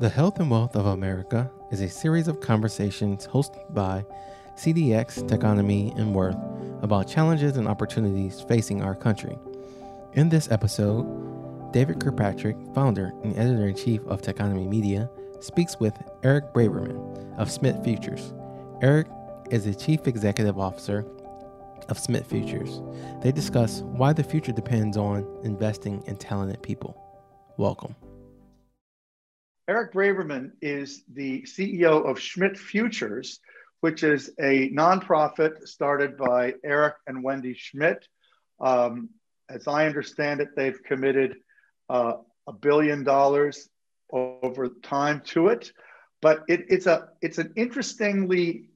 The Health and Wealth of America is a series of conversations hosted by CDX, Techonomy, and Worth about challenges and opportunities facing our country. In this episode, David Kirkpatrick, founder and editor in chief of Techonomy Media, speaks with Eric Braverman of Schmidt Futures. Eric is the chief executive officer of Schmidt Futures. They discuss why the future depends on investing in talented people. Welcome. Eric Braverman is the CEO of Schmidt Futures, which is a nonprofit started by Eric and Wendy Schmidt. Um, as I understand it, they've committed uh, a billion dollars over time to it. But it, it's a it's an interestingly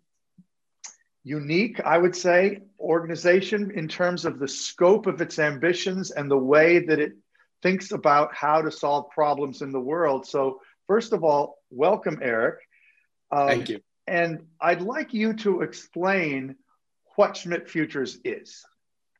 unique, I would say, organization in terms of the scope of its ambitions and the way that it thinks about how to solve problems in the world. So, first of all, welcome, Eric. Um, Thank you. And I'd like you to explain what Schmidt Futures is.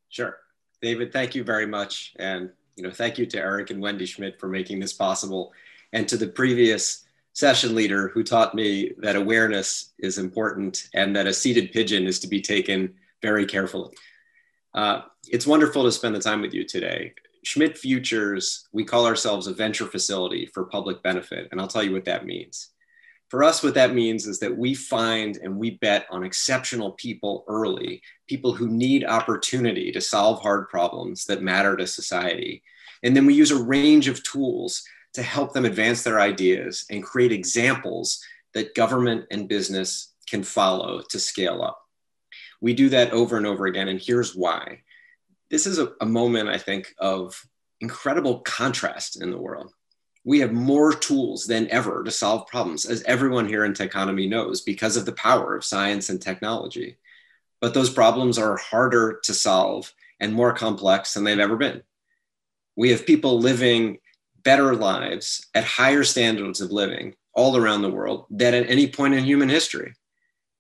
Sure. David, thank you very much. And you know, thank you to Eric and Wendy Schmidt for making this possible. And to the previous session leader who taught me that awareness is important and that a seated pigeon is to be taken very carefully. Uh, it's wonderful to spend the time with you today. Schmidt Futures, we call ourselves a venture facility for public benefit, and I'll tell you what that means. For us, what that means is that we find and we bet on exceptional people early, people who need opportunity to solve hard problems that matter to society. And then we use a range of tools to help them advance their ideas and create examples that government and business can follow to scale up. We do that over and over again, and here's why. This is a, a moment, I think, of incredible contrast in the world. We have more tools than ever to solve problems, as everyone here in Techonomy knows, because of the power of science and technology. But those problems are harder to solve and more complex than they've ever been. We have people living better lives at higher standards of living all around the world than at any point in human history.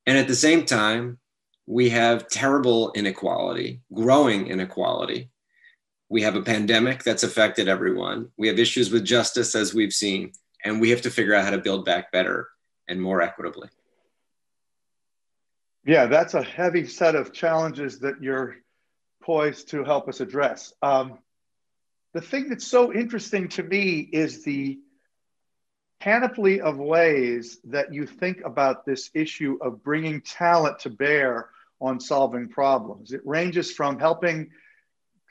And at the same time, we have terrible inequality, growing inequality. We have a pandemic that's affected everyone. We have issues with justice, as we've seen, and we have to figure out how to build back better and more equitably. Yeah, that's a heavy set of challenges that you're poised to help us address. Um, the thing that's so interesting to me is the panoply of ways that you think about this issue of bringing talent to bear on solving problems. It ranges from helping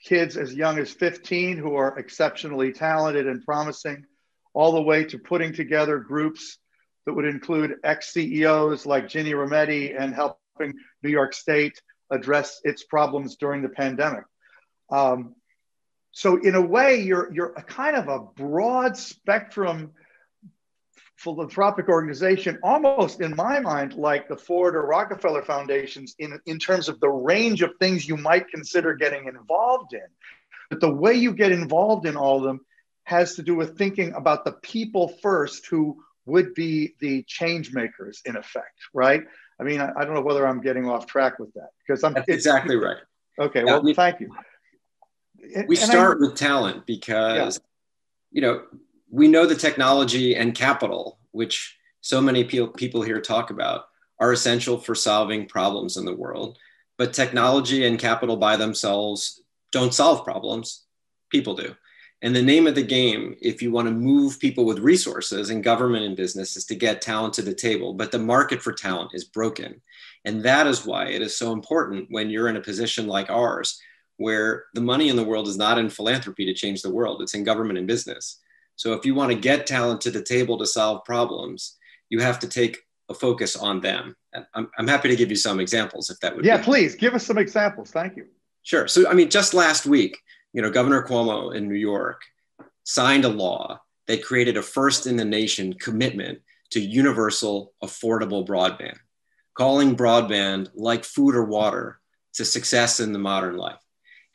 kids as young as 15 who are exceptionally talented and promising, all the way to putting together groups that would include ex CEOs like Ginny Rometty and helping New York State address its problems during the pandemic. Um, so in a way, you're you're a kind of a broad spectrum philanthropic organization, almost in my mind, like the Ford or Rockefeller foundations, in, in terms of the range of things you might consider getting involved in. But the way you get involved in all of them has to do with thinking about the people first who would be the change makers in effect, right? I mean, I, I don't know whether I'm getting off track with that because I'm exactly right. Okay, well, thank you we start I, with talent because yeah. you know we know the technology and capital which so many pe- people here talk about are essential for solving problems in the world. But technology and capital by themselves don't solve problems. People do. And the name of the game if you want to move people with resources in government and business is to get talent to the table. But the market for talent is broken. And that is why it is so important when you're in a position like ours where the money in the world is not in philanthropy to change the world, it's in government and business. So if you want to get talent to the table to solve problems, you have to take a focus on them. And I'm, I'm happy to give you some examples if that would be. Yeah, be. please give us some examples. Thank you. Sure. So, I mean, just last week, you know, Governor Cuomo in New York signed a law that created a first in the nation commitment to universal affordable broadband, calling broadband like food or water to success in the modern life.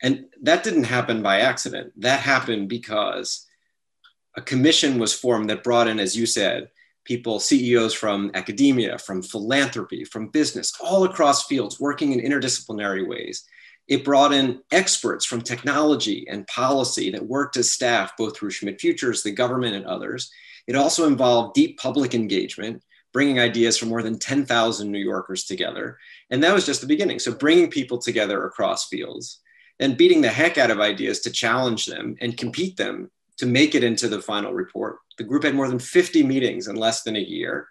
And that didn't happen by accident. That happened because a commission was formed that brought in, as you said, people, CEOs from academia, from philanthropy, from business, all across fields, working in interdisciplinary ways. It brought in experts from technology and policy that worked as staff, both through Schmidt Futures, the government, and others. It also involved deep public engagement, bringing ideas from more than 10,000 New Yorkers together. And that was just the beginning. So bringing people together across fields and beating the heck out of ideas to challenge them and compete them to make it into the final report. The group had more than 50 meetings in less than a year.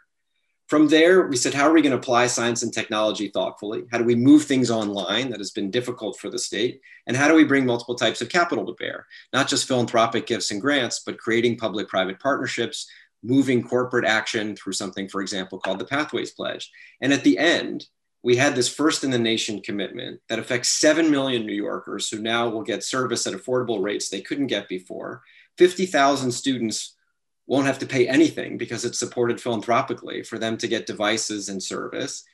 From there, we said, how are we going to apply science and technology thoughtfully? How do we move things online that has been difficult for the state? And how do we bring multiple types of capital to bear? Not just philanthropic gifts and grants, but creating public private partnerships, moving corporate action through something, for example, called the Pathways Pledge. And at the end, we had this first in the nation commitment that affects 7 million New Yorkers who now will get service at affordable rates they couldn't get before. 50,000 students won't have to pay anything because it's supported philanthropically for them to get devices and service.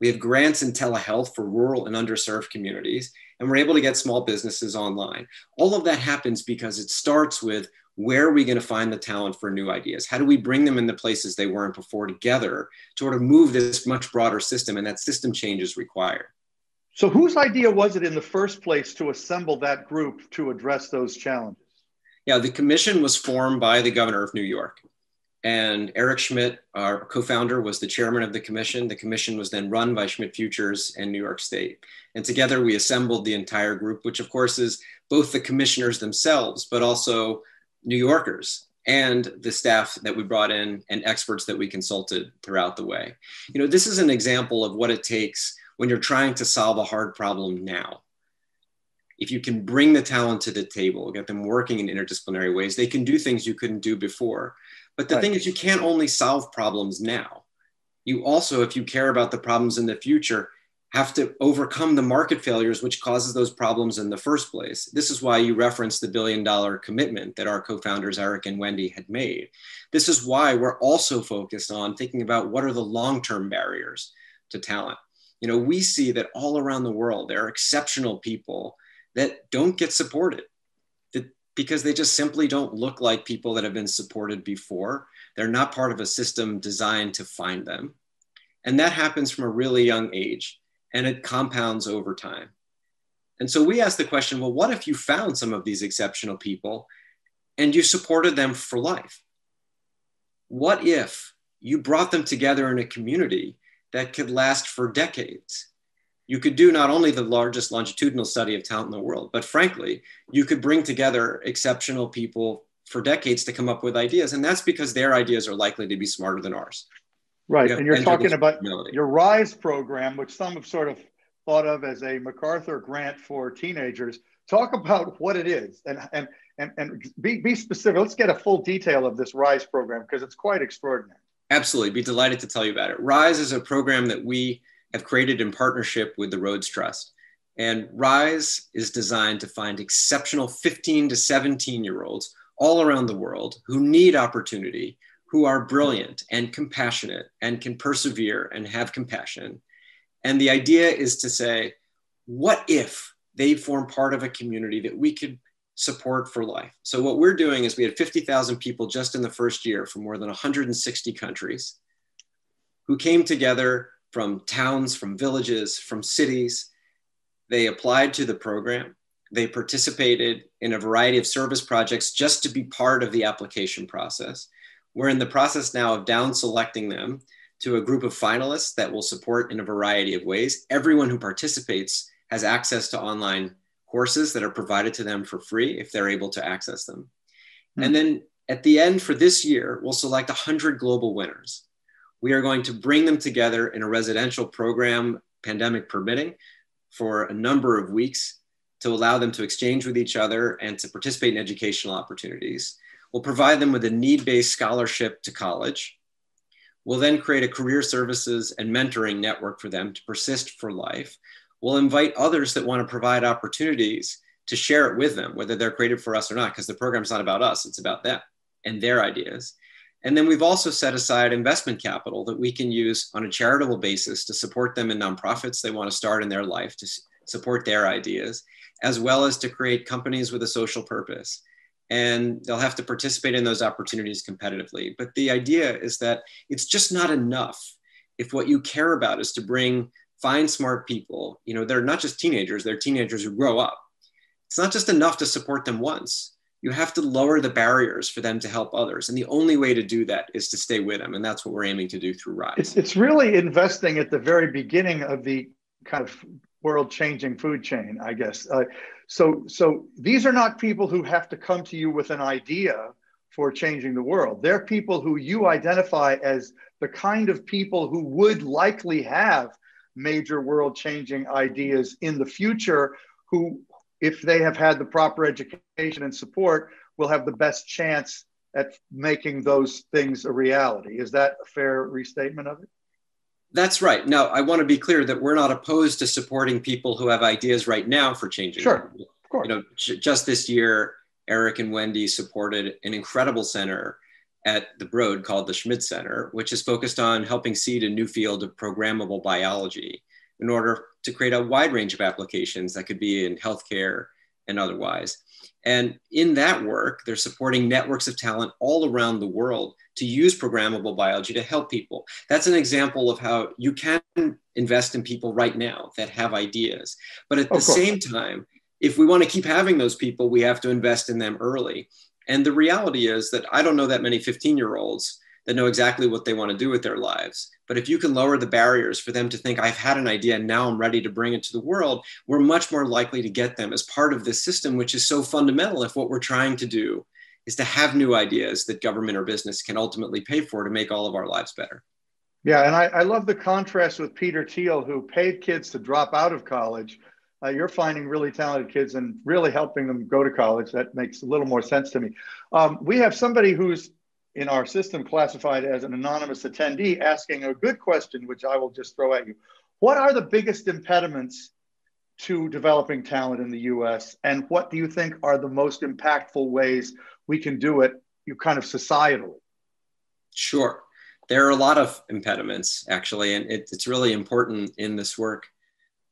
We have grants in telehealth for rural and underserved communities, and we're able to get small businesses online. All of that happens because it starts with where are we going to find the talent for new ideas? How do we bring them in the places they weren't before together to sort of move this much broader system? And that system change is required. So, whose idea was it in the first place to assemble that group to address those challenges? Yeah, the commission was formed by the governor of New York. And Eric Schmidt, our co founder, was the chairman of the commission. The commission was then run by Schmidt Futures and New York State. And together we assembled the entire group, which of course is both the commissioners themselves, but also New Yorkers and the staff that we brought in and experts that we consulted throughout the way. You know, this is an example of what it takes when you're trying to solve a hard problem now if you can bring the talent to the table, get them working in interdisciplinary ways, they can do things you couldn't do before. But the right. thing is, you can't only solve problems now. You also, if you care about the problems in the future, have to overcome the market failures which causes those problems in the first place. This is why you referenced the billion dollar commitment that our co-founders Eric and Wendy had made. This is why we're also focused on thinking about what are the long-term barriers to talent. You know, we see that all around the world there are exceptional people that don't get supported that, because they just simply don't look like people that have been supported before. They're not part of a system designed to find them. And that happens from a really young age and it compounds over time. And so we asked the question well, what if you found some of these exceptional people and you supported them for life? What if you brought them together in a community that could last for decades? You could do not only the largest longitudinal study of talent in the world, but frankly, you could bring together exceptional people for decades to come up with ideas. And that's because their ideas are likely to be smarter than ours. Right. And you're talking about your RISE program, which some have sort of thought of as a MacArthur grant for teenagers. Talk about what it is and, and, and, and be, be specific. Let's get a full detail of this RISE program because it's quite extraordinary. Absolutely. Be delighted to tell you about it. RISE is a program that we have created in partnership with the Rhodes Trust. And RISE is designed to find exceptional 15 to 17 year olds all around the world who need opportunity, who are brilliant and compassionate and can persevere and have compassion. And the idea is to say, what if they form part of a community that we could support for life? So, what we're doing is we had 50,000 people just in the first year from more than 160 countries who came together from towns, from villages, from cities. They applied to the program. They participated in a variety of service projects just to be part of the application process. We're in the process now of down selecting them to a group of finalists that will support in a variety of ways. Everyone who participates has access to online courses that are provided to them for free if they're able to access them. Mm-hmm. And then at the end for this year, we'll select 100 global winners we are going to bring them together in a residential program, pandemic permitting, for a number of weeks to allow them to exchange with each other and to participate in educational opportunities. We'll provide them with a need based scholarship to college. We'll then create a career services and mentoring network for them to persist for life. We'll invite others that want to provide opportunities to share it with them, whether they're created for us or not, because the program's not about us, it's about them and their ideas. And then we've also set aside investment capital that we can use on a charitable basis to support them in nonprofits they want to start in their life to support their ideas, as well as to create companies with a social purpose. And they'll have to participate in those opportunities competitively. But the idea is that it's just not enough if what you care about is to bring fine, smart people. You know, they're not just teenagers, they're teenagers who grow up. It's not just enough to support them once you have to lower the barriers for them to help others. And the only way to do that is to stay with them. And that's what we're aiming to do through RISE. It's, it's really investing at the very beginning of the kind of world changing food chain, I guess. Uh, so, so these are not people who have to come to you with an idea for changing the world. They're people who you identify as the kind of people who would likely have major world changing ideas in the future, who if they have had the proper education and support, will have the best chance at making those things a reality. Is that a fair restatement of it? That's right. Now, I want to be clear that we're not opposed to supporting people who have ideas right now for changing. Sure, of course. You know, just this year, Eric and Wendy supported an incredible center at the Broad called the Schmidt Center, which is focused on helping seed a new field of programmable biology in order to create a wide range of applications that could be in healthcare and otherwise. And in that work, they're supporting networks of talent all around the world to use programmable biology to help people. That's an example of how you can invest in people right now that have ideas. But at the same time, if we want to keep having those people, we have to invest in them early. And the reality is that I don't know that many 15 year olds that know exactly what they want to do with their lives. But if you can lower the barriers for them to think, I've had an idea and now I'm ready to bring it to the world, we're much more likely to get them as part of this system, which is so fundamental if what we're trying to do is to have new ideas that government or business can ultimately pay for to make all of our lives better. Yeah, and I, I love the contrast with Peter Thiel, who paid kids to drop out of college. Uh, you're finding really talented kids and really helping them go to college. That makes a little more sense to me. Um, we have somebody who's in our system classified as an anonymous attendee asking a good question, which I will just throw at you. What are the biggest impediments to developing talent in the US? And what do you think are the most impactful ways we can do it, you kind of societally? Sure. There are a lot of impediments, actually, and it, it's really important in this work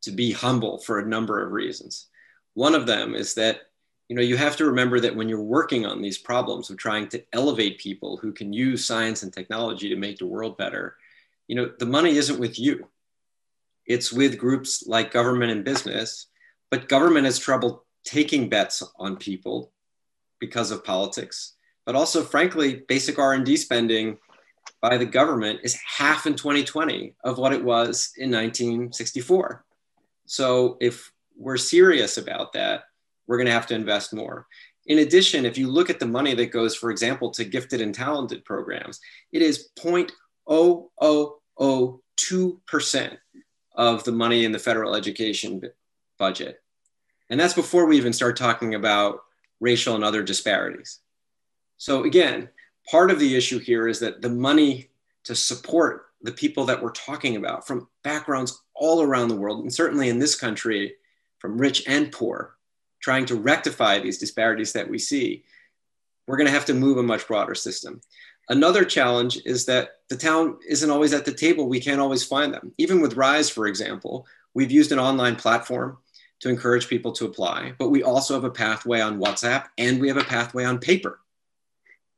to be humble for a number of reasons. One of them is that you know you have to remember that when you're working on these problems of trying to elevate people who can use science and technology to make the world better you know the money isn't with you. It's with groups like government and business but government has trouble taking bets on people because of politics but also frankly basic r&d spending by the government is half in 2020 of what it was in 1964 so if we're serious about that we're going to have to invest more. In addition, if you look at the money that goes, for example, to gifted and talented programs, it is 0.0002% of the money in the federal education budget. And that's before we even start talking about racial and other disparities. So, again, part of the issue here is that the money to support the people that we're talking about from backgrounds all around the world, and certainly in this country, from rich and poor, trying to rectify these disparities that we see, we're going to have to move a much broader system. Another challenge is that the town isn't always at the table. We can't always find them. Even with RISE, for example, we've used an online platform to encourage people to apply, but we also have a pathway on WhatsApp and we have a pathway on paper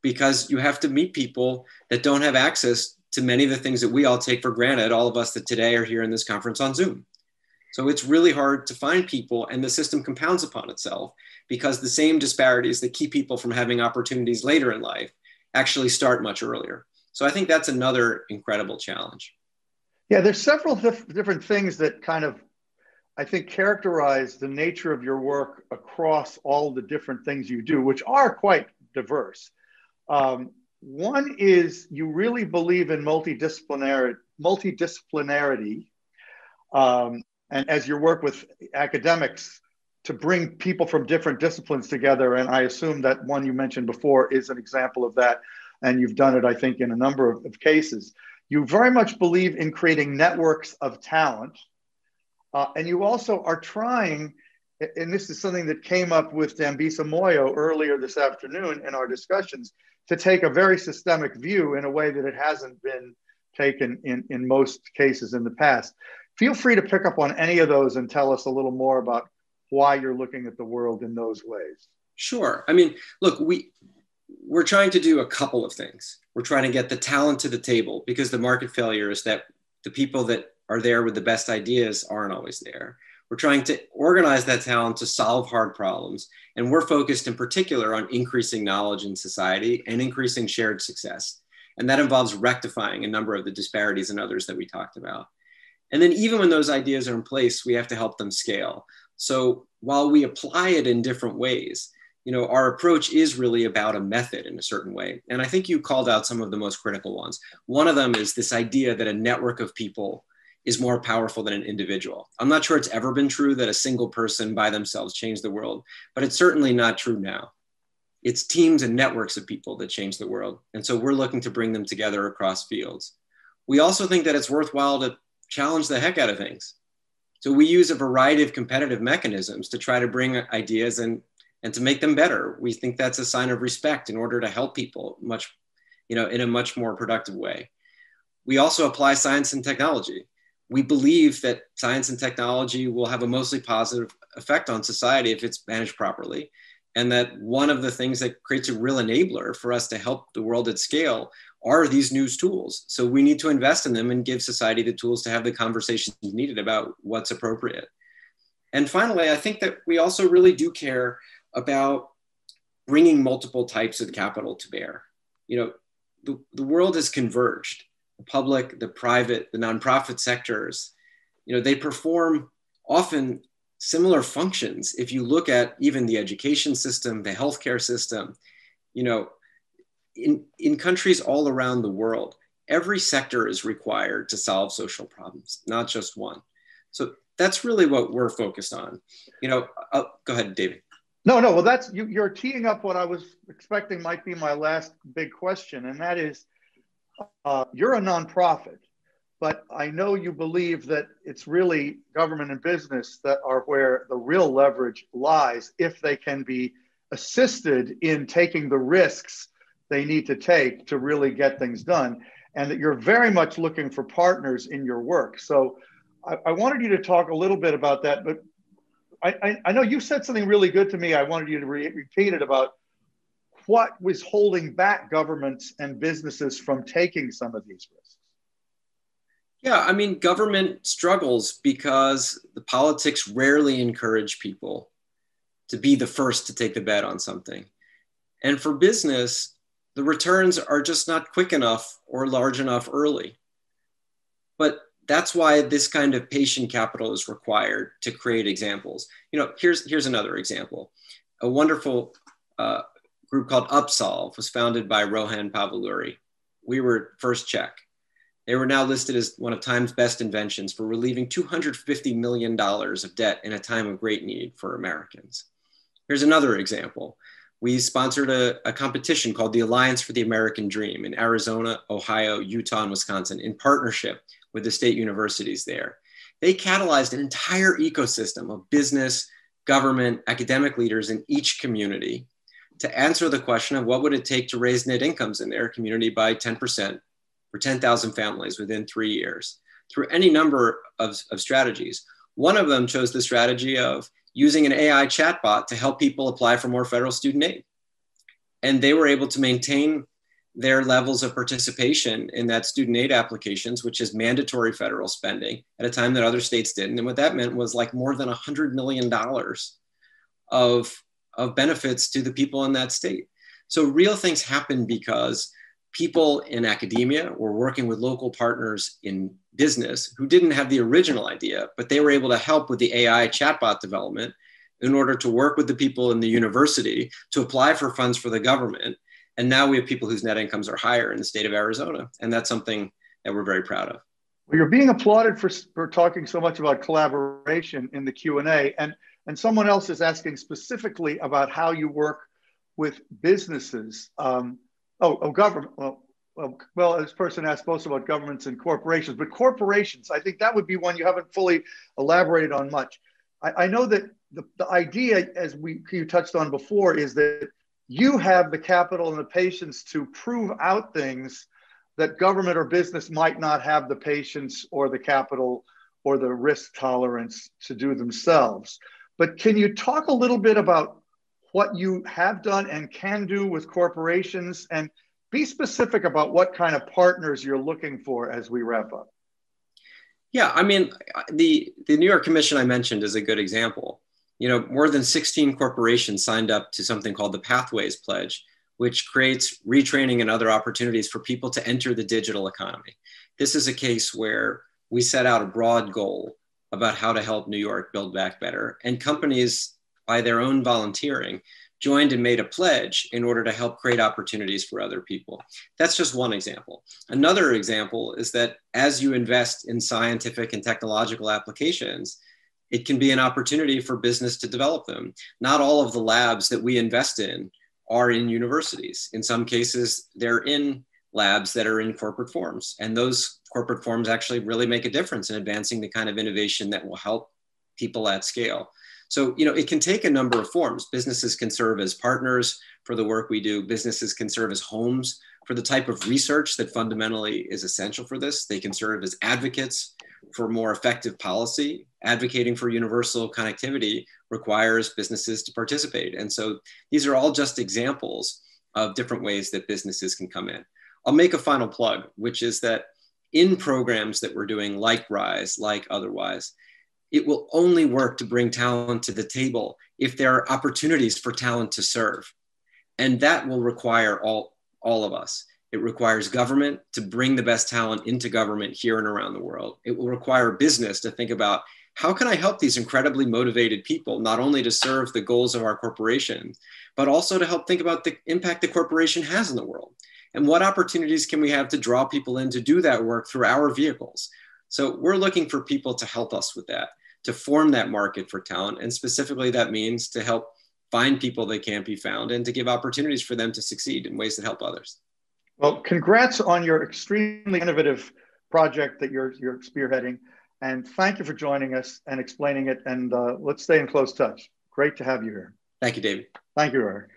because you have to meet people that don't have access to many of the things that we all take for granted, all of us that today are here in this conference on Zoom. So it's really hard to find people, and the system compounds upon itself because the same disparities that keep people from having opportunities later in life actually start much earlier. So I think that's another incredible challenge. Yeah, there's several dif- different things that kind of, I think, characterize the nature of your work across all the different things you do, which are quite diverse. Um, one is you really believe in multidisciplinarity, multidisciplinarity um, and as you work with academics to bring people from different disciplines together. And I assume that one you mentioned before is an example of that. And you've done it, I think, in a number of, of cases. You very much believe in creating networks of talent. Uh, and you also are trying, and this is something that came up with Dambisa Moyo earlier this afternoon in our discussions, to take a very systemic view in a way that it hasn't been taken in, in most cases in the past feel free to pick up on any of those and tell us a little more about why you're looking at the world in those ways. Sure. I mean, look, we we're trying to do a couple of things. We're trying to get the talent to the table because the market failure is that the people that are there with the best ideas aren't always there. We're trying to organize that talent to solve hard problems. And we're focused in particular on increasing knowledge in society and increasing shared success. And that involves rectifying a number of the disparities and others that we talked about. And then, even when those ideas are in place, we have to help them scale. So, while we apply it in different ways, you know, our approach is really about a method in a certain way. And I think you called out some of the most critical ones. One of them is this idea that a network of people is more powerful than an individual. I'm not sure it's ever been true that a single person by themselves changed the world, but it's certainly not true now. It's teams and networks of people that change the world. And so we're looking to bring them together across fields. We also think that it's worthwhile to challenge the heck out of things. So we use a variety of competitive mechanisms to try to bring ideas and and to make them better. We think that's a sign of respect in order to help people much, you know, in a much more productive way. We also apply science and technology. We believe that science and technology will have a mostly positive effect on society if it's managed properly. And that one of the things that creates a real enabler for us to help the world at scale are these news tools. So we need to invest in them and give society the tools to have the conversations needed about what's appropriate. And finally, I think that we also really do care about bringing multiple types of capital to bear. You know, the, the world has converged. The public, the private, the nonprofit sectors, you know, they perform often similar functions. If you look at even the education system, the healthcare system, you know, in, in countries all around the world, every sector is required to solve social problems, not just one. So that's really what we're focused on. You know, uh, go ahead, David. No, no. Well, that's you, you're teeing up what I was expecting might be my last big question, and that is, uh, you're a nonprofit, but I know you believe that it's really government and business that are where the real leverage lies if they can be assisted in taking the risks they need to take to really get things done, and that you're very much looking for partners in your work. So. I, I wanted you to talk a little bit about that, but I, I, know you said something really good to me. I wanted you to re- repeat it about what was holding back governments and businesses from taking some of these risks. Yeah, I mean, government struggles because the politics rarely encourage people to be the first to take the bet on something. And for business, the returns are just not quick enough or large enough early. But that's why this kind of patient capital is required to create examples. You know, here's here's another example. A wonderful uh, group called Upsolve was founded by Rohan Pavuluri. We were first check. They were now listed as one of Time's best inventions for relieving $250 million of debt in a time of great need for Americans. Here's another example. We sponsored a, a competition called the Alliance for the American Dream in Arizona, Ohio, Utah, and Wisconsin in partnership with the state universities there. They catalyzed an entire ecosystem of business, government, academic leaders in each community to answer the question of what would it take to raise net incomes in their community by 10% for 10,000 families within three years through any number of, of strategies. One of them chose the strategy of using an AI chatbot to help people apply for more federal student aid. And they were able to maintain their levels of participation in that student aid applications, which is mandatory federal spending at a time that other states didn't. And what that meant was like more than $100 million of, of benefits to the people in that state. So real things happen because people in academia were working with local partners in business who didn't have the original idea, but they were able to help with the AI chatbot development in order to work with the people in the university to apply for funds for the government and now we have people whose net incomes are higher in the state of Arizona. And that's something that we're very proud of. Well, you're being applauded for, for talking so much about collaboration in the Q&A. And, and someone else is asking specifically about how you work with businesses. Um, oh, oh, government. Well, well, this person asked most about governments and corporations, but corporations, I think that would be one you haven't fully elaborated on much. I, I know that the, the idea, as we you touched on before, is that you have the capital and the patience to prove out things that government or business might not have the patience or the capital or the risk tolerance to do themselves. But can you talk a little bit about what you have done and can do with corporations and be specific about what kind of partners you're looking for as we wrap up? Yeah, I mean, the the New York Commission I mentioned is a good example. You know, more than 16 corporations signed up to something called the Pathways Pledge, which creates retraining and other opportunities for people to enter the digital economy. This is a case where we set out a broad goal about how to help New York build back better, and companies, by their own volunteering, joined and made a pledge in order to help create opportunities for other people. That's just one example. Another example is that as you invest in scientific and technological applications, it can be an opportunity for business to develop them. Not all of the labs that we invest in are in universities. In some cases, they're in labs that are in corporate forms. And those corporate forms actually really make a difference in advancing the kind of innovation that will help people at scale. So, you know, it can take a number of forms. Businesses can serve as partners for the work we do. Businesses can serve as homes for the type of research that fundamentally is essential for this. They can serve as advocates for more effective policy. Advocating for universal connectivity requires businesses to participate. And so these are all just examples of different ways that businesses can come in. I'll make a final plug, which is that in programs that we're doing, like RISE, like otherwise, it will only work to bring talent to the table if there are opportunities for talent to serve. And that will require all, all of us. It requires government to bring the best talent into government here and around the world. It will require business to think about how can I help these incredibly motivated people, not only to serve the goals of our corporation, but also to help think about the impact the corporation has in the world. And what opportunities can we have to draw people in to do that work through our vehicles? So we're looking for people to help us with that to form that market for talent. And specifically, that means to help find people that can't be found and to give opportunities for them to succeed in ways that help others. Well, congrats on your extremely innovative project that you're, you're spearheading. And thank you for joining us and explaining it. And uh, let's stay in close touch. Great to have you here. Thank you, David. Thank you, Eric.